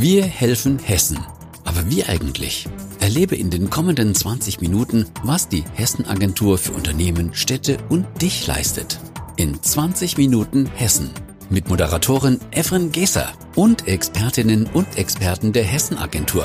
Wir helfen Hessen. Aber wie eigentlich? Erlebe in den kommenden 20 Minuten, was die Hessen-Agentur für Unternehmen, Städte und dich leistet. In 20 Minuten Hessen. Mit Moderatorin Efren Geser und Expertinnen und Experten der Hessen-Agentur.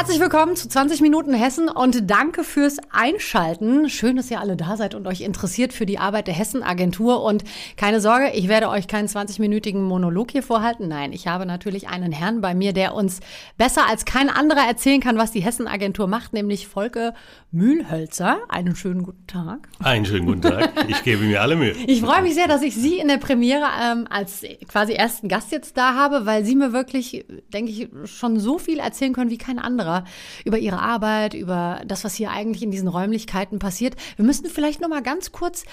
Herzlich willkommen zu 20 Minuten Hessen und danke fürs Einschalten. Schön, dass ihr alle da seid und euch interessiert für die Arbeit der Hessen-Agentur. Und keine Sorge, ich werde euch keinen 20-minütigen Monolog hier vorhalten. Nein, ich habe natürlich einen Herrn bei mir, der uns besser als kein anderer erzählen kann, was die Hessen-Agentur macht, nämlich Volke Mühlhölzer. Einen schönen guten Tag. Einen schönen guten Tag. Ich gebe mir alle Mühe. Ich freue mich sehr, dass ich Sie in der Premiere ähm, als quasi ersten Gast jetzt da habe, weil Sie mir wirklich, denke ich, schon so viel erzählen können wie kein anderer über ihre Arbeit, über das, was hier eigentlich in diesen Räumlichkeiten passiert. Wir müssten vielleicht noch mal ganz kurz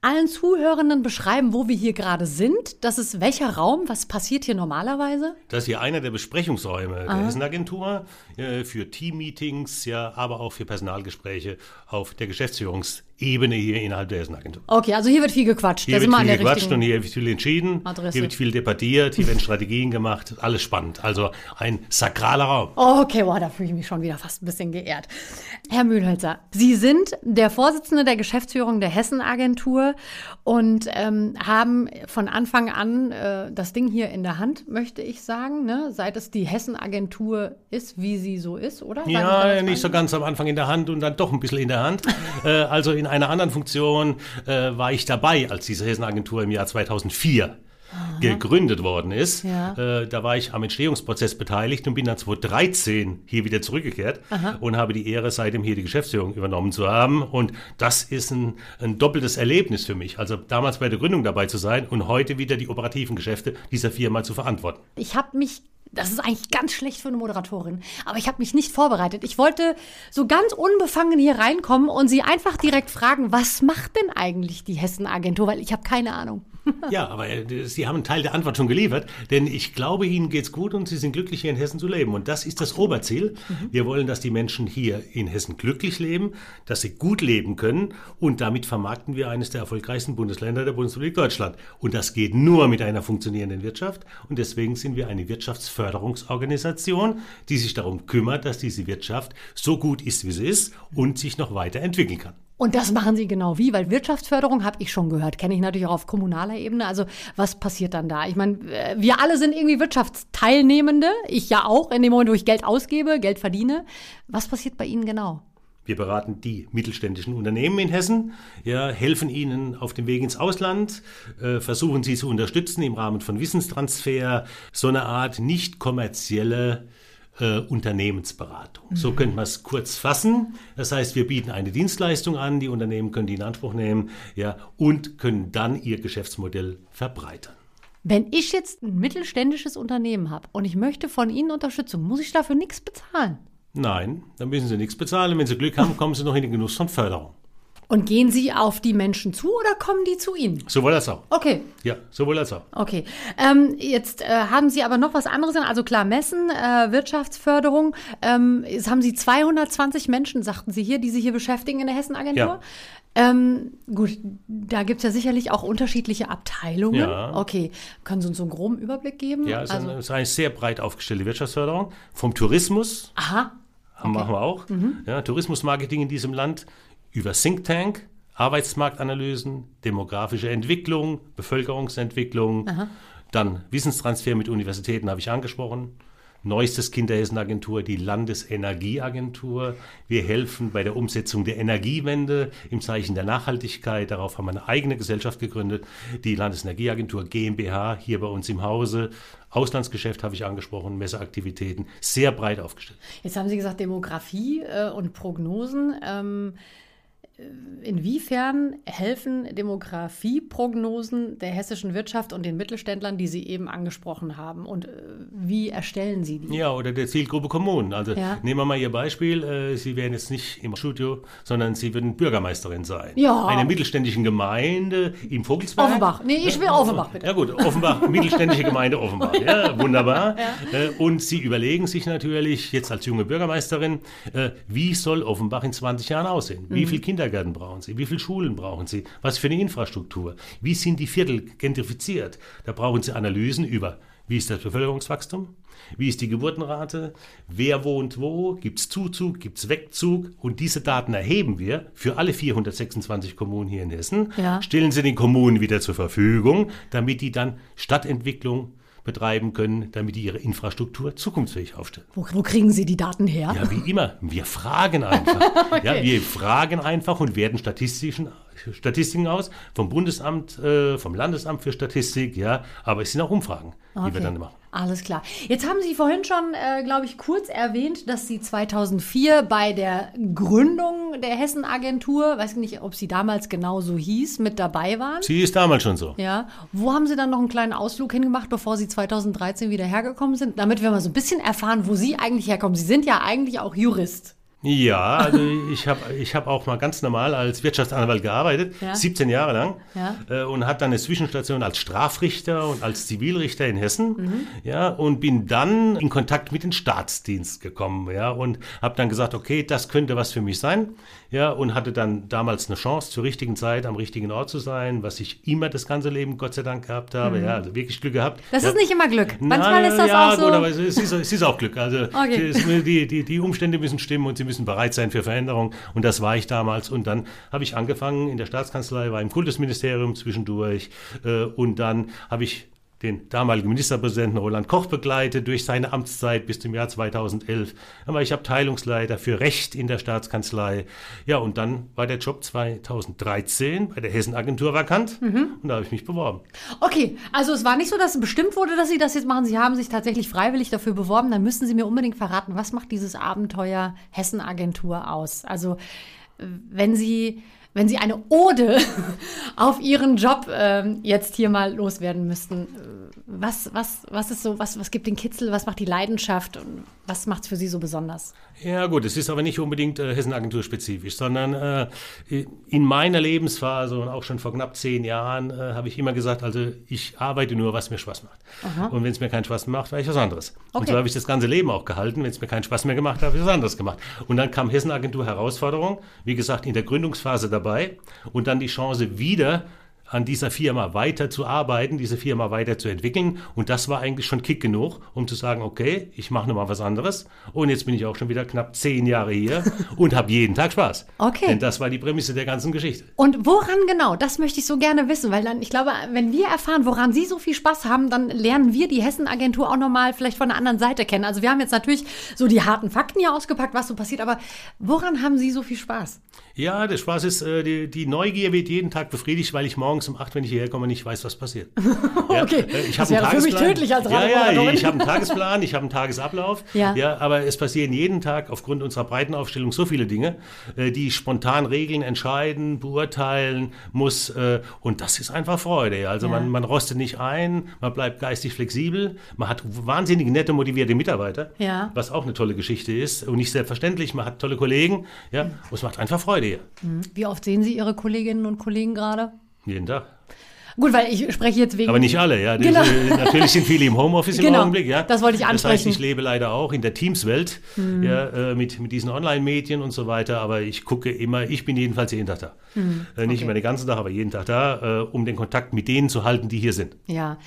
allen Zuhörenden beschreiben, wo wir hier gerade sind. Das ist welcher Raum? Was passiert hier normalerweise? Das ist hier einer der Besprechungsräume der Hessenagentur äh, für Teammeetings, ja, aber auch für Personalgespräche auf der Geschäftsführungsebene hier innerhalb der Hessenagentur. Okay, also hier wird viel gequatscht. Hier Da wird viel gequatscht und hier wird viel entschieden. Adresse. Hier wird viel debattiert, hier werden Strategien gemacht, alles spannend. Also ein sakraler Raum. Okay, wow, da fühle ich mich schon wieder fast ein bisschen geehrt. Herr Mühlhölzer, Sie sind der Vorsitzende der Geschäftsführung der Hessen-Agentur und ähm, haben von Anfang an äh, das Ding hier in der Hand, möchte ich sagen, ne? seit es die Hessen-Agentur ist, wie sie so ist, oder? Ja, nicht so ganz am Anfang in der Hand und dann doch ein bisschen in der Hand. äh, also in einer anderen Funktion äh, war ich dabei, als diese Hessenagentur im Jahr 2004 gegründet worden ist. Ja. Äh, da war ich am Entstehungsprozess beteiligt und bin dann 2013 hier wieder zurückgekehrt und habe die Ehre, seitdem hier die Geschäftsführung übernommen zu haben. Und das ist ein, ein doppeltes Erlebnis für mich. Also damals bei der Gründung dabei zu sein und heute wieder die operativen Geschäfte dieser Firma zu verantworten. Ich habe mich, das ist eigentlich ganz schlecht für eine Moderatorin, aber ich habe mich nicht vorbereitet. Ich wollte so ganz unbefangen hier reinkommen und sie einfach direkt fragen, was macht denn eigentlich die Hessen-Agentur? Weil ich habe keine Ahnung. Ja, aber äh, Sie haben einen Teil der Antwort schon geliefert, denn ich glaube, Ihnen geht's gut und Sie sind glücklich, hier in Hessen zu leben. Und das ist das Oberziel. Wir wollen, dass die Menschen hier in Hessen glücklich leben, dass sie gut leben können und damit vermarkten wir eines der erfolgreichsten Bundesländer der Bundesrepublik Deutschland. Und das geht nur mit einer funktionierenden Wirtschaft und deswegen sind wir eine Wirtschaftsförderungsorganisation, die sich darum kümmert, dass diese Wirtschaft so gut ist, wie sie ist und sich noch weiterentwickeln kann. Und das machen sie genau wie, weil Wirtschaftsförderung habe ich schon gehört, kenne ich natürlich auch auf kommunaler Ebene. Also was passiert dann da? Ich meine, äh, wir alle sind irgendwie Wirtschaftsteilnehmende, ich ja auch, in dem Moment, wo ich Geld ausgebe, Geld verdiene. Was passiert bei Ihnen genau? Wir beraten die mittelständischen Unternehmen in Hessen, ja, helfen ihnen auf dem Weg ins Ausland, äh, versuchen sie zu unterstützen im Rahmen von Wissenstransfer, so eine Art nicht kommerzielle äh, Unternehmensberatung. So könnte man es kurz fassen. Das heißt, wir bieten eine Dienstleistung an, die Unternehmen können die in Anspruch nehmen ja, und können dann ihr Geschäftsmodell verbreitern. Wenn ich jetzt ein mittelständisches Unternehmen habe und ich möchte von Ihnen Unterstützung, muss ich dafür nichts bezahlen? Nein, dann müssen Sie nichts bezahlen. Wenn Sie Glück haben, kommen Sie noch in den Genuss von Förderung. Und gehen Sie auf die Menschen zu oder kommen die zu Ihnen? Sowohl als auch. Okay, Ja, sowohl als auch. Okay. Ähm, jetzt äh, haben Sie aber noch was anderes. Also klar, Messen, äh, Wirtschaftsförderung. Ähm, jetzt haben Sie 220 Menschen, sagten Sie hier, die sich hier beschäftigen in der Hessenagentur. Ja. Ähm, gut, da gibt es ja sicherlich auch unterschiedliche Abteilungen. Ja. Okay. Können Sie uns so einen groben Überblick geben? Ja, es also, ist eine sehr breit aufgestellte Wirtschaftsförderung. Vom Tourismus aha. Haben machen wir auch. Ja, Tourismusmarketing in diesem Land über Think Tank, Arbeitsmarktanalysen, demografische Entwicklung, Bevölkerungsentwicklung, dann Wissenstransfer mit Universitäten habe ich angesprochen. Neuestes Kind der Hessenagentur, die Landesenergieagentur. Wir helfen bei der Umsetzung der Energiewende im Zeichen der Nachhaltigkeit. Darauf haben wir eine eigene Gesellschaft gegründet, die Landesenergieagentur GmbH hier bei uns im Hause. Auslandsgeschäft habe ich angesprochen, Messeaktivitäten, sehr breit aufgestellt. Jetzt haben Sie gesagt Demografie äh, und Prognosen. Ähm, Inwiefern helfen Demografieprognosen der hessischen Wirtschaft und den Mittelständlern, die Sie eben angesprochen haben? Und äh, wie erstellen Sie die? Ja, oder der Zielgruppe Kommunen. Also Ja. nehmen wir mal Ihr Beispiel. Äh, Sie wären jetzt nicht im Studio, sondern Sie würden Bürgermeisterin sein. Ja. Einer mittelständischen Gemeinde im Vogelsberg. Offenbach. Nee, ich will Offenbach, bitte. Ja gut, Offenbach, mittelständische Gemeinde Offenbach. Ja, wunderbar. Äh, Und Sie überlegen sich natürlich jetzt als junge Bürgermeisterin, wie soll Offenbach in 20 Jahren aussehen? Wie Mhm. viele Kindergärten Kindergärten brauchen Sie? Wie viele Schulen brauchen Sie? Was für eine Infrastruktur? Wie sind die Viertel gentrifiziert? Da brauchen Sie Analysen über, wie ist das Bevölkerungswachstum? Wie ist die Geburtenrate? Wer wohnt wo? Gibt es Zuzug? Gibt es Wegzug? Und diese Daten erheben wir für alle 426 Kommunen hier in Hessen, Ja. stellen sie den Kommunen wieder zur Verfügung, damit die dann Stadtentwicklung betreiben können, damit die ihre Infrastruktur zukunftsfähig aufstellen. Wo, wo kriegen Sie die Daten her? Ja, wie immer. Wir fragen einfach. Ja, wir fragen einfach und werten statistischen, Statistiken aus vom Bundesamt, äh, vom Landesamt für Statistik, ja. Aber es sind auch Umfragen, die wir Okay. dann machen. Alles klar. Jetzt haben Sie vorhin schon, äh, glaube ich, kurz erwähnt, dass Sie 2004 bei der Gründung der Hessenagentur, weiß nicht, ob sie damals genau so hieß, mit dabei waren. Sie ist damals schon so. Ja. Wo haben Sie dann noch einen kleinen Ausflug hingemacht, bevor Sie 2013 wieder hergekommen sind? Damit wir mal so ein bisschen erfahren, wo Sie eigentlich herkommen. Sie sind ja eigentlich auch Jurist. Ja, also ich habe ich hab auch mal ganz normal als Wirtschaftsanwalt gearbeitet, Ja. 17 Jahre lang. Ja. Äh, und hatte dann eine Zwischenstation als Strafrichter und als Zivilrichter in Hessen. Mhm. Ja, und bin dann in Kontakt mit dem Staatsdienst gekommen. Ja, und habe dann gesagt, okay, das könnte was für mich sein. Ja, und hatte dann damals eine Chance, zur richtigen Zeit am richtigen Ort zu sein, was ich immer das ganze Leben Gott sei Dank gehabt habe. Ja, also wirklich Glück gehabt. Mhm. Das ja. ist nicht immer Glück. Manchmal Na, ist das ja, auch so. gut, aber es ist, es ist auch Glück. Also Okay. es- die, die, die Umstände müssen stimmen und sie müssen bereit sein für Veränderung. Und das war ich damals. Und dann habe ich angefangen in der Staatskanzlei, war im Kultusministerium zwischendurch. Äh, und dann habe ich den damaligen Ministerpräsidenten Roland Koch begleitet durch seine Amtszeit bis zum Jahr 2011. Dann war ich Abteilungsleiter für Recht in der Staatskanzlei. Ja, und dann war der Job 2013 bei der Hessenagentur vakant Mhm. und da habe ich mich beworben. Okay, also es war nicht so, dass bestimmt wurde, dass Sie das jetzt machen. Sie haben sich tatsächlich freiwillig dafür beworben. Dann müssen Sie mir unbedingt verraten, was macht dieses Abenteuer Hessen-Agentur aus? Also wenn Sie, wenn Sie eine Ode auf Ihren Job ähm, jetzt hier mal loswerden müssten, äh, was, was, was ist so, was, was gibt den Kitzel, was macht die Leidenschaft und was macht es für Sie so besonders? Ja gut, es ist aber nicht unbedingt äh, Hessenagentur spezifisch, sondern äh, in meiner Lebensphase und auch schon vor knapp zehn Jahren äh, habe ich immer gesagt, also ich arbeite nur, was mir Spaß macht. Und wenn es mir keinen Spaß macht, war ich was anderes. Und Okay. so habe ich das ganze Leben auch gehalten. Wenn es mir keinen Spaß mehr gemacht hat, habe ich was anderes gemacht. Und dann kam Hessenagentur Herausforderung, wie gesagt, in der Gründungsphase dabei und dann die Chance wieder an dieser Firma weiter zu arbeiten, diese Firma weiterzuentwickeln. Und das war eigentlich schon Kick genug, um zu sagen, okay, ich mache nochmal was anderes. Und jetzt bin ich auch schon wieder knapp zehn Jahre hier und habe jeden Tag Spaß. Okay. Denn das war die Prämisse der ganzen Geschichte. Und woran genau? Das möchte ich so gerne wissen, weil dann, ich glaube, wenn wir erfahren, woran Sie so viel Spaß haben, dann lernen wir die Hessen-Agentur auch nochmal vielleicht von der anderen Seite kennen. Also wir haben jetzt natürlich so die harten Fakten hier ausgepackt, was so passiert, aber woran haben Sie so viel Spaß? Ja, der Spaß ist, äh, die, die Neugier wird jeden Tag befriedigt, weil ich morgens um acht, wenn ich hierher komme, nicht weiß, was passiert. Ja, Okay. äh, ich Das habe einen wäre für mich Tagesplan. tödlich als Ja, ja, ich habe einen Tagesplan, ich habe einen Tagesablauf. Ja. Ja, aber es passieren jeden Tag aufgrund unserer breiten Aufstellung so viele Dinge, äh, die ich spontan regeln, entscheiden, beurteilen muss. äh, Und das ist einfach Freude. Also Ja. man, man rostet nicht ein, man bleibt geistig flexibel, man hat wahnsinnig nette, motivierte Mitarbeiter, Ja. was auch eine tolle Geschichte ist. Und nicht selbstverständlich, man hat tolle Kollegen. Ja, und es macht einfach Freude hier. Wie oft sehen Sie Ihre Kolleginnen und Kollegen gerade? Jeden Tag. Gut, weil ich spreche jetzt wegen. Aber nicht alle, ja. Genau. Diese- Natürlich sind viele im Homeoffice im Genau, Augenblick, ja. das wollte ich Das heißt, ansprechen. Mhm. ich lebe leider auch in der Teams-Welt, ja, äh, mit, mit diesen Online-Medien und so weiter, aber ich gucke immer, ich bin jedenfalls jeden Tag da. Äh, Nicht Mhm. okay. immer den ganzen Tag, aber jeden Tag da, äh, um den Kontakt mit denen zu halten, die hier sind. Ja.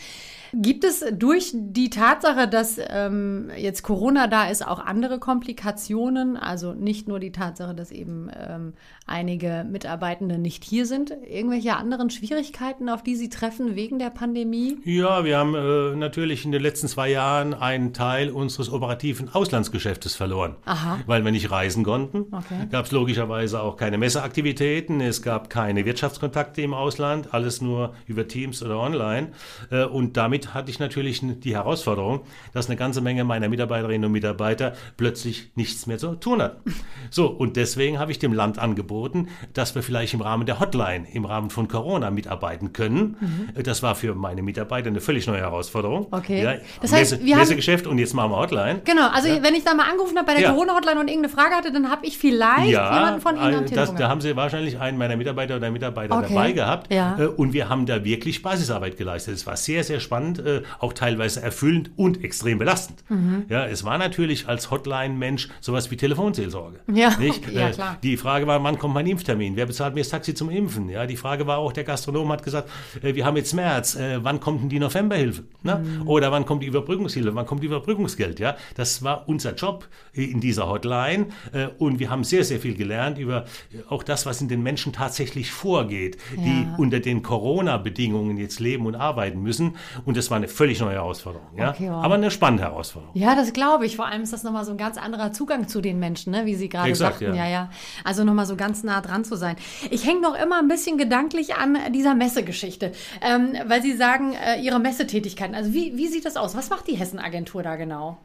Gibt es durch die Tatsache, dass ähm, jetzt Corona da ist, auch andere Komplikationen? Also nicht nur die Tatsache, dass eben ähm, einige Mitarbeitende nicht hier sind. Irgendwelche anderen Schwierigkeiten, auf die Sie treffen wegen der Pandemie? Ja, wir haben äh, natürlich in den letzten zwei Jahren einen Teil unseres operativen Auslandsgeschäftes verloren, Aha. weil wir nicht reisen konnten. Okay. Gab es logischerweise auch keine Messeaktivitäten, es gab keine Wirtschaftskontakte im Ausland, alles nur über Teams oder online. Äh, und damit hatte ich natürlich die Herausforderung, dass eine ganze Menge meiner Mitarbeiterinnen und Mitarbeiter plötzlich nichts mehr zu tun hatten. So, und deswegen habe ich dem Land angeboten, dass wir vielleicht im Rahmen der Hotline, im Rahmen von Corona mitarbeiten können. Äh, Das war für meine Mitarbeiter eine völlig neue Herausforderung. Mhm. Okay. Ja, Das heißt, Messe, wir haben- Messegeschäft und jetzt machen wir Hotline. Genau, also wenn ich da mal angerufen habe bei der Ja. Corona-Hotline und irgendeine Frage hatte, dann habe ich vielleicht jemanden von Ihnen am Telefon das, da haben Sie wahrscheinlich einen meiner Mitarbeiter oder Mitarbeiter Okay. dabei gehabt. Ja. Äh, Und wir haben da wirklich Basisarbeit geleistet. Es war sehr, sehr spannend. Land äh, auch teilweise erfüllend und extrem belastend. Mhm. Ja, es war natürlich als Hotline-Mensch sowas wie Telefonseelsorge. Ja, nicht? ja Äh, klar. Die Frage war, wann kommt mein Impftermin? Wer bezahlt mir das Taxi zum Impfen? Ja, die Frage war auch, der Gastronom hat gesagt, äh, wir haben jetzt März, äh, wann kommt denn die Novemberhilfe? Ne? Mhm. Oder wann kommt die Überbrückungshilfe? Wann kommt die Überbrückungsgeld? Ja, das war unser Job äh, in dieser Hotline äh, und wir haben sehr, sehr viel gelernt über auch das, was in den Menschen tatsächlich vorgeht, die Ja. unter den Corona-Bedingungen jetzt leben und arbeiten müssen. Und das war eine völlig neue Herausforderung. Ja? Okay, wow. Aber eine spannende Herausforderung. Ja, das glaube ich. Vor allem ist das nochmal so ein ganz anderer Zugang zu den Menschen, ne? wie Sie gerade sagten. Ja, ja. ja. Also nochmal so ganz nah dran zu sein. Ich hänge noch immer ein bisschen gedanklich an dieser Messegeschichte, ähm, weil Sie sagen, äh, Ihre Messetätigkeiten. Also wie, wie sieht das aus? Was macht die Hessen-Agentur da genau?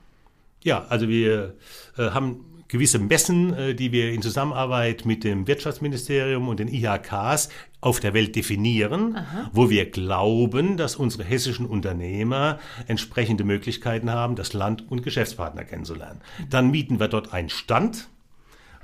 Ja, also wir äh, haben gewisse Messen, äh, die wir in Zusammenarbeit mit dem Wirtschaftsministerium und den IHKs auf der Welt definieren, wo wir glauben, dass unsere hessischen Unternehmer entsprechende Möglichkeiten haben, das Land und Geschäftspartner kennenzulernen. Dann mieten wir dort einen Stand.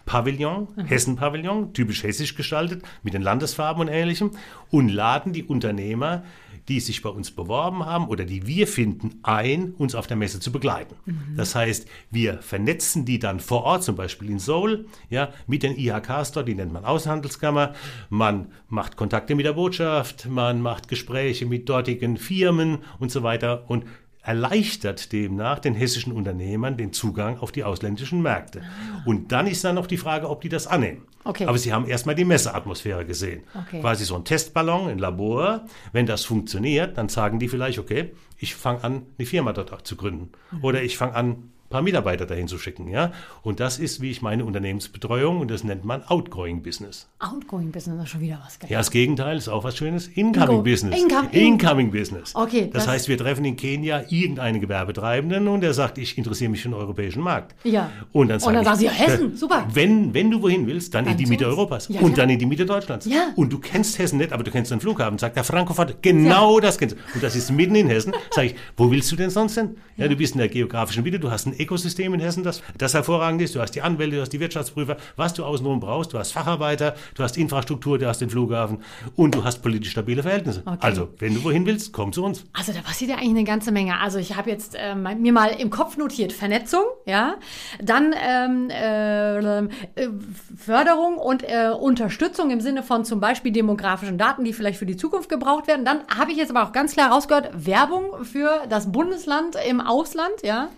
Pavillon, Hessen-Pavillon, typisch hessisch gestaltet, mit den Landesfarben und ähnlichem, und laden die Unternehmer, die sich bei uns beworben haben oder die wir finden, ein, uns auf der Messe zu begleiten. Das heißt, wir vernetzen die dann vor Ort, zum Beispiel in Seoul, ja, mit den IHKs dort, die nennt man Außenhandelskammer. Man macht Kontakte mit der Botschaft, man macht Gespräche mit dortigen Firmen und so weiter und erleichtert demnach den hessischen Unternehmern den Zugang auf die ausländischen Märkte. Und dann ist dann noch die Frage, ob die das annehmen. Okay. Aber sie haben erstmal die Messeatmosphäre gesehen. Okay. Quasi so ein Testballon, ein Labor. Wenn das funktioniert, dann sagen die vielleicht, okay, ich fange an, eine Firma dort zu gründen. Mhm. Oder ich fange an, paar Mitarbeiter dahin zu schicken. Ja? Und das ist, wie ich meine, Unternehmensbetreuung und das nennt man Outgoing Business. Outgoing Business ist schon wieder was. Ja, das Gegenteil ist auch was Schönes. Incoming Ingo- Business. Income- Incoming Business. Okay, Das, das- heißt, wir treffen in Kenia irgendeinen Gewerbetreibenden und der sagt, ich interessiere mich für den europäischen Markt. Ja. Und dann, Und dann sagen Sie, ja, Hessen, super. Wenn, wenn du wohin willst, dann, Dann in die Mitte. Europas Ja, und ja. dann in die Mitte Deutschlands. Ja. Und du kennst Hessen nicht, aber du kennst den Flughafen. Sagt der Frankfurt, genau das kennst du. Und das ist mitten in Hessen. Sag ich, wo willst du denn sonst hin? Ja, du bist in der geografischen Mitte, du hast ein Ökosystem in Hessen, das, das hervorragend ist. Du hast die Anwälte, du hast die Wirtschaftsprüfer, was du außenrum brauchst. Du hast Facharbeiter, du hast Infrastruktur, du hast den Flughafen und du hast politisch stabile Verhältnisse. Okay. Also, wenn du wohin willst, komm zu uns. Also da passiert ja eigentlich eine ganze Menge. Also ich habe jetzt ähm, mir mal im Kopf notiert Vernetzung, ja, dann ähm, äh, äh, Förderung und äh, Unterstützung im Sinne von zum Beispiel demografischen Daten, die vielleicht für die Zukunft gebraucht werden. Dann habe ich jetzt aber auch ganz klar rausgehört Werbung für das Bundesland im Ausland, ja.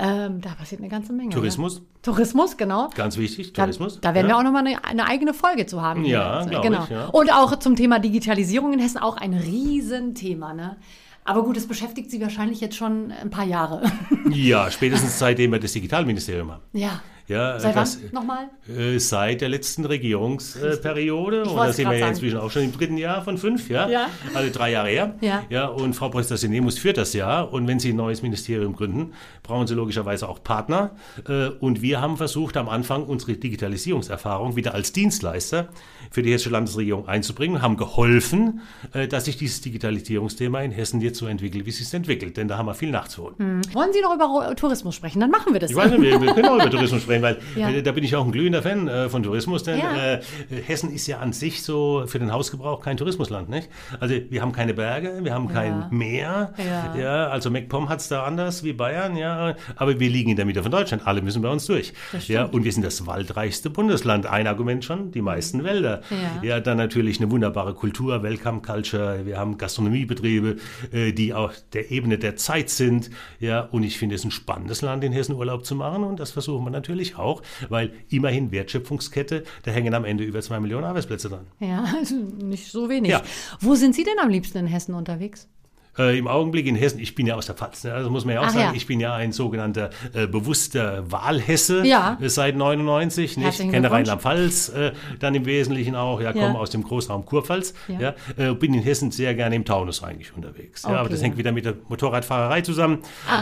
Ähm, da passiert eine ganze Menge. Tourismus, Ja. Tourismus, genau. ganz wichtig, Da, Tourismus. da werden ja. wir auch nochmal eine, eine eigene Folge zu haben. Ja, glaub genau. ich, ja. Und auch zum Thema Digitalisierung in Hessen auch ein Riesenthema. Ne? Aber gut, das beschäftigt Sie wahrscheinlich jetzt schon ein paar Jahre. Ja, spätestens seitdem wir das Digitalministerium haben. ja. Ja, Seit das, wann nochmal? Äh, seit der letzten Regierungsperiode. Und da sind wir ja inzwischen auch schon im dritten Jahr von fünf, ja? Ja. Also drei Jahre her. Ja. ja und Frau Preuß-Dassinemus führt das Jahr. Und wenn Sie ein neues Ministerium gründen, brauchen Sie logischerweise auch Partner. Äh, Und wir haben versucht, am Anfang unsere Digitalisierungserfahrung wieder als Dienstleister für die hessische Landesregierung einzubringen, haben geholfen, äh, dass sich dieses Digitalisierungsthema in Hessen jetzt so entwickelt, wie es sich entwickelt. Denn da haben wir viel nachzuholen. Wollen Sie noch über Tourismus sprechen? Dann machen wir das. Ich weiß nicht, wir können auch über Tourismus sprechen, weil Ja. äh, da bin ich auch ein glühender Fan äh, von Tourismus, denn Ja. äh, Hessen ist ja an sich so für den Hausgebrauch kein Tourismusland, nicht? Also wir haben keine Berge, wir haben kein Meer, Ja. also MacPom hat es da anders wie Bayern, ja, aber wir liegen in der Mitte von Deutschland, alle müssen bei uns durch. Ja, und wir sind das waldreichste Bundesland, ein Argument schon, die meisten Wälder. Ja. ja, dann natürlich eine wunderbare Kultur, Welcome Culture, wir haben Gastronomiebetriebe, äh, die auf der Ebene der Zeit sind, ja, und ich finde es ein spannendes Land, in Hessen Urlaub zu machen und das versuchen wir natürlich auch, weil immerhin Wertschöpfungskette, da hängen am Ende über zwei Millionen Arbeitsplätze dran. Ja, also nicht so wenig. Ja. Wo sind Sie denn am liebsten in Hessen unterwegs? Äh, Im Augenblick in Hessen, ich bin ja aus der Pfalz, ne? also muss man ja auch Ach sagen, ja. ich bin ja ein sogenannter äh, bewusster Wahlhesse Ja. äh, seit 99, nicht? Herzlichen kenne. Rheinland-Pfalz äh, dann im Wesentlichen auch, ja, komme aus dem Großraum Kurpfalz, Ja. äh, bin in Hessen sehr gerne im Taunus eigentlich unterwegs. Ja, aber Okay. das hängt wieder mit der Motorradfahrerei zusammen,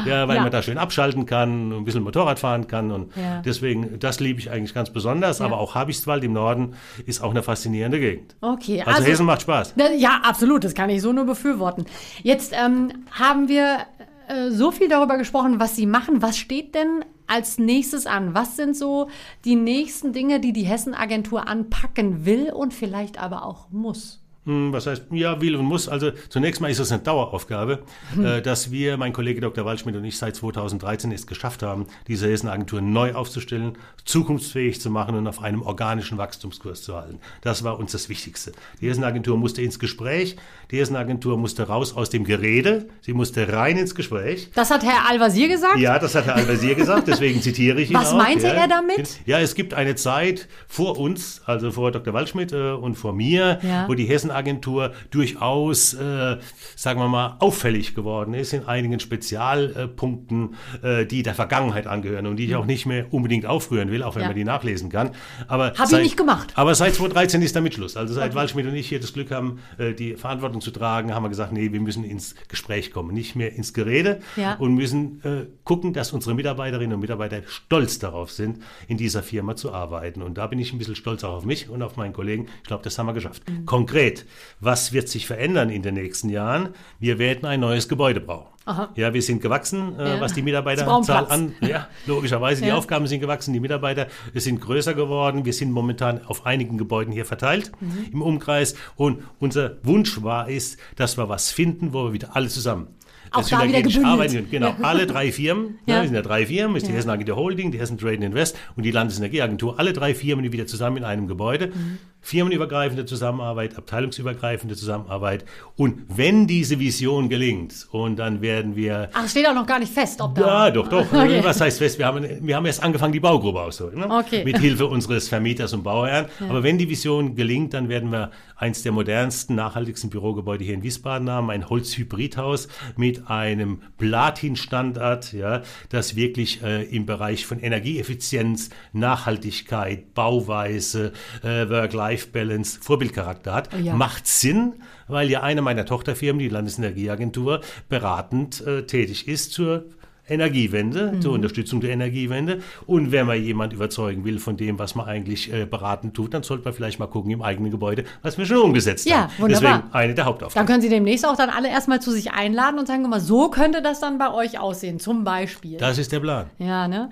ja, weil man da schön abschalten kann, ein bisschen Motorrad fahren kann und deswegen, das liebe ich eigentlich ganz besonders, aber auch Habichtswald im Norden ist auch eine faszinierende Gegend. Okay, Also, Hessen macht Spaß. Ja, absolut, das kann ich so nur befürworten. Jetzt ähm, haben wir äh, so viel darüber gesprochen, was Sie machen. Was steht denn als nächstes an? Was sind so die nächsten Dinge, die die Hessen-Agentur anpacken will und vielleicht aber auch muss? Hm, was heißt, ja, will und muss. Also zunächst mal ist es eine Daueraufgabe, hm. dass wir, mein Kollege Dr. Waldschmidt und ich seit 2013 es geschafft haben, diese Hessenagentur neu aufzustellen, zukunftsfähig zu machen und auf einem organischen Wachstumskurs zu halten. Das war uns das Wichtigste. Die Hessenagentur musste ins Gespräch, die Hessenagentur musste raus aus dem Gerede, sie musste rein ins Gespräch. Das hat Herr Al-Wazir gesagt? Ja, das hat Herr Al-Wazir gesagt, deswegen zitiere ich ihn Was auch. meinte ja. er damit? Ja, es gibt eine Zeit vor uns, also vor Dr. Waldschmidt äh, und vor mir, ja. wo die Hessen Agentur durchaus, äh, sagen wir mal, auffällig geworden ist in einigen Spezialpunkten, äh, die der Vergangenheit angehören und die ich auch nicht mehr unbedingt aufrühren will, auch wenn ja. man die nachlesen kann. Aber Hab seit, ich nicht gemacht. Aber seit 2013 ist damit Schluss. Also seit okay. Waldschmidt und ich hier das Glück haben, äh, die Verantwortung zu tragen, haben wir gesagt, nee, wir müssen ins Gespräch kommen, nicht mehr ins Gerede ja. und müssen äh, gucken, dass unsere Mitarbeiterinnen und Mitarbeiter stolz darauf sind, in dieser Firma zu arbeiten. Und da bin ich ein bisschen stolz auch auf mich und auf meinen Kollegen. Ich glaube, das haben wir geschafft. Mhm. Konkret, was wird sich verändern in den nächsten Jahren? Wir werden ein neues Gebäude brauchen. Aha. Ja, wir sind gewachsen, äh, ja. was die Mitarbeiterzahl an. Ja, logischerweise, ja. die Aufgaben sind gewachsen, die Mitarbeiter sind größer geworden. Wir sind momentan auf einigen Gebäuden hier verteilt mhm. im Umkreis. Und unser Wunsch war es, dass wir was finden, wo wir wieder alle zusammen auch da wieder gebündelt. Arbeiten, genau, ja. alle drei Firmen, ja. ne, sind ja drei Firmen, ist ja. die Hessen Agentur Holding, die Hessen Trade Invest und die Landesenergieagentur, alle drei Firmen, die wieder zusammen in einem Gebäude. Mhm firmenübergreifende Zusammenarbeit, abteilungsübergreifende Zusammenarbeit. Und wenn diese Vision gelingt, und dann werden wir. Ach, steht auch noch gar nicht fest, ob da. Ja, doch, doch. Okay. Was heißt fest? Wir haben, wir haben erst angefangen, die Baugrube auszuholen. Ne? Okay. Mit Hilfe unseres Vermieters und Bauherrn. Ja. Aber wenn die Vision gelingt, dann werden wir eins der modernsten, nachhaltigsten Bürogebäude hier in Wiesbaden haben, ein Holzhybridhaus mit einem Platin-Standard, ja, das wirklich äh, im Bereich von Energieeffizienz, Nachhaltigkeit, Bauweise, äh, Work-Life Work-Life-Balance Vorbildcharakter hat, ja. macht Sinn, weil ja eine meiner Tochterfirmen, die Landesenergieagentur, beratend äh, tätig ist zur Energiewende, mhm. zur Unterstützung der Energiewende. Und wenn man jemand überzeugen will von dem, was man eigentlich äh, beraten tut, dann sollte man vielleicht mal gucken im eigenen Gebäude, was wir schon umgesetzt ja, haben. Wunderbar. Deswegen eine der Hauptaufgaben. Dann können Sie demnächst auch dann alle erstmal zu sich einladen und sagen, mal, so könnte das dann bei euch aussehen, zum Beispiel. Das ist der Plan. Ja, ne?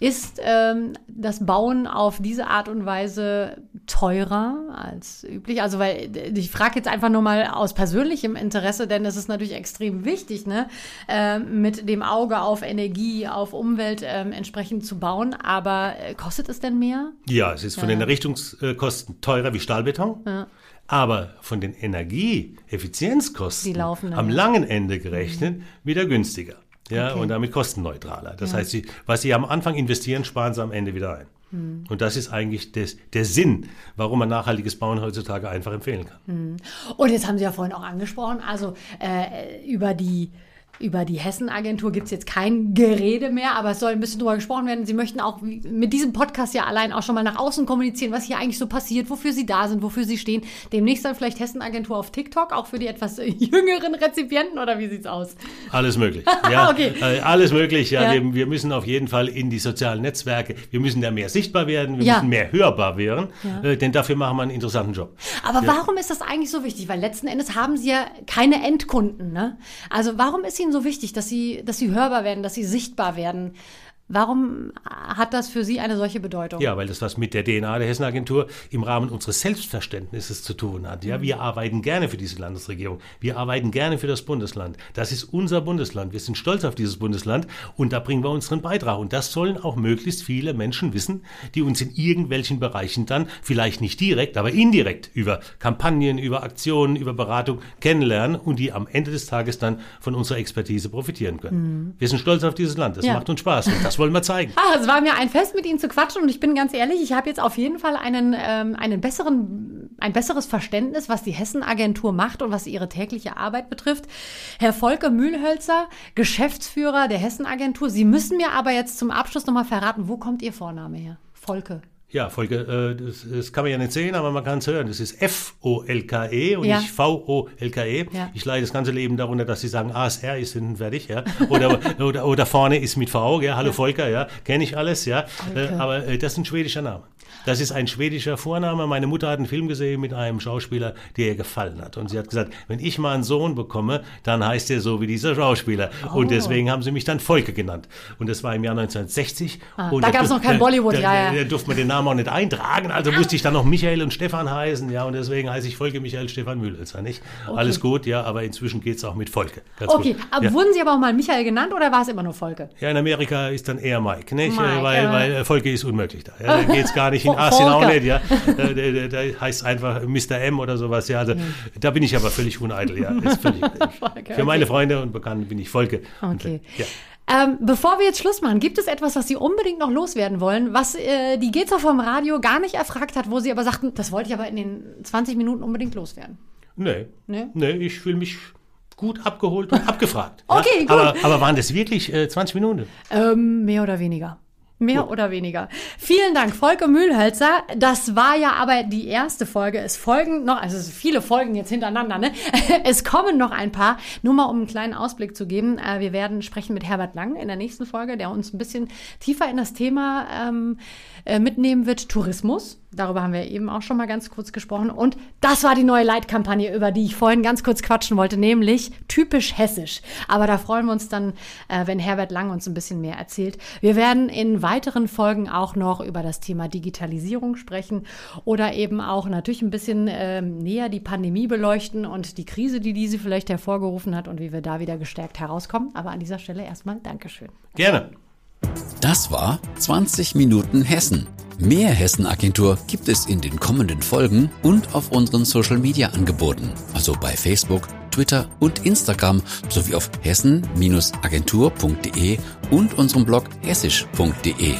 Ist ähm, das Bauen auf diese Art und Weise teurer als üblich? Also, weil äh, ich frage jetzt einfach nur mal aus persönlichem Interesse, denn es ist natürlich extrem wichtig, ne? Äh, mit dem Auge auf auf Energie, auf Umwelt ähm, entsprechend zu bauen. Aber äh, kostet es denn mehr? Ja, es ist von ja. den Errichtungskosten teurer wie Stahlbeton. Ja. Aber von den Energieeffizienzkosten am langen Ende gerechnet mhm. wieder günstiger. Ja, okay. und damit kostenneutraler. Das ja. heißt, sie, was Sie am Anfang investieren, sparen Sie am Ende wieder ein. Mhm. Und das ist eigentlich des, der Sinn, warum man nachhaltiges Bauen heutzutage einfach empfehlen kann. Mhm. Und jetzt haben Sie ja vorhin auch angesprochen, also äh, über die über die Hessen-Agentur gibt es jetzt kein Gerede mehr, aber es soll ein bisschen drüber gesprochen werden. Sie möchten auch mit diesem Podcast ja allein auch schon mal nach außen kommunizieren, was hier eigentlich so passiert, wofür Sie da sind, wofür Sie stehen. Demnächst dann vielleicht Hessen-Agentur auf TikTok, auch für die etwas jüngeren Rezipienten oder wie sieht's aus? Alles möglich. Ja, okay. Äh, alles möglich. Ja, ja. Wir, müssen auf jeden Fall in die sozialen Netzwerke. Wir müssen da mehr sichtbar werden, wir ja. müssen mehr hörbar werden, ja. äh, denn dafür machen wir einen interessanten Job. Aber warum ist das eigentlich so wichtig? Weil letzten Endes haben Sie ja keine Endkunden. Ne? Also warum ist Ihnen Ihnen so wichtig, dass sie, dass sie hörbar werden, dass sie sichtbar werden? Warum hat das für Sie eine solche Bedeutung? Ja, weil das was mit der DNA der Hessenagentur im Rahmen unseres Selbstverständnisses zu tun hat. Ja, wir arbeiten gerne für diese Landesregierung. Wir arbeiten gerne für das Bundesland. Das ist unser Bundesland. Wir sind stolz auf dieses Bundesland und da bringen wir unseren Beitrag. Und das sollen auch möglichst viele Menschen wissen, die uns in irgendwelchen Bereichen dann vielleicht nicht direkt, aber indirekt über Kampagnen, über Aktionen, über Beratung kennenlernen und die am Ende des Tages dann von unserer Expertise profitieren können. Mhm. Wir sind stolz auf dieses Land. Das ja. macht uns Spaß. Und das wollen wir zeigen. Ah, es war mir ein Fest, mit Ihnen zu quatschen und ich bin ganz ehrlich, ich habe jetzt auf jeden Fall einen, ähm, einen besseren, ein besseres Verständnis, was die Hessen-Agentur macht und was ihre tägliche Arbeit betrifft. Herr Volker Mühlhölzer, Geschäftsführer der Hessen-Agentur. Sie müssen mir aber jetzt zum Abschluss nochmal verraten, wo kommt Ihr Vorname her? Volke. Ja, Folge, äh, das, das, kann man ja nicht sehen, aber man kann es hören. Das ist F-O-L-K-E und ja. nicht V-O-L-K-E. Ja. Ich leide das ganze Leben darunter, dass sie sagen, ASR ist hinten fertig, ja. Oder, oder, oder vorne ist mit V, ja. Hallo ja. Volker, ja. Kenne ich alles, ja. Äh, aber äh, das ist ein schwedischer Name. Das ist ein schwedischer Vorname. Meine Mutter hat einen Film gesehen mit einem Schauspieler, der ihr gefallen hat. Und sie hat gesagt, wenn ich mal einen Sohn bekomme, dann heißt er so wie dieser Schauspieler. Oh. Und deswegen haben sie mich dann Volke genannt. Und das war im Jahr 1960. Ah, da gab es noch kein Bollywood, da, ja, ja. Da durfte man den Namen auch nicht eintragen. Also musste ich dann noch Michael und Stefan heißen. Ja, und deswegen heiße ich Volke Michael Stefan Mühlhölzer, nicht? Okay. Alles gut, ja, aber inzwischen geht es auch mit Volke. Ganz okay, gut. aber ja. wurden Sie aber auch mal Michael genannt oder war es immer nur Volke? Ja, in Amerika ist dann eher Mike, nicht? Mike, weil, ja. weil Volke ist unmöglich da. Ja, da geht es gar nicht in Auch nicht, ja. Da, da, heißt einfach Mr. M oder sowas, ja. Also, mhm. Da bin ich aber völlig uneitel, ja. Völlig, Volke, Für meine Freunde und Bekannte bin ich Volke. Okay. Und, ja. Ähm, bevor wir jetzt Schluss machen, gibt es etwas, was Sie unbedingt noch loswerden wollen, was äh, die Geza vom Radio gar nicht erfragt hat, wo Sie aber sagten, das wollte ich aber in den 20 Minuten unbedingt loswerden? Nee. Nee, nee ich fühle mich gut abgeholt und abgefragt. okay, ja? gut. Aber, aber, waren das wirklich äh, 20 Minuten? Ähm, mehr oder weniger. Mehr Gut. oder weniger. Vielen Dank, Volker Mühlhölzer. Das war ja aber die erste Folge. Es folgen noch, also viele Folgen jetzt hintereinander, ne? Es kommen noch ein paar. Nur mal, um einen kleinen Ausblick zu geben. Äh, wir werden sprechen mit Herbert Lang in der nächsten Folge, der uns ein bisschen tiefer in das Thema ähm, äh, mitnehmen wird, Tourismus. Darüber haben wir eben auch schon mal ganz kurz gesprochen. Und das war die neue Leitkampagne, über die ich vorhin ganz kurz quatschen wollte, nämlich typisch hessisch. Aber da freuen wir uns dann, äh, wenn Herbert Lang uns ein bisschen mehr erzählt. Wir werden in weiteren Folgen auch noch über das Thema Digitalisierung sprechen oder eben auch natürlich ein bisschen äh, näher die Pandemie beleuchten und die Krise, die diese vielleicht hervorgerufen hat und wie wir da wieder gestärkt herauskommen. Aber an dieser Stelle erstmal Dankeschön. Gerne. Das war 20 Minuten Hessen. Mehr Hessen-Agentur gibt es in den kommenden Folgen und auf unseren Social-Media-Angeboten, also bei Facebook, Twitter und Instagram sowie auf hessen-agentur.de und unserem Blog hessisch.de.